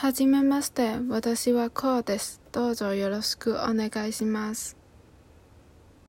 はじめまして、私はこうです。どうぞよろしくお願いします。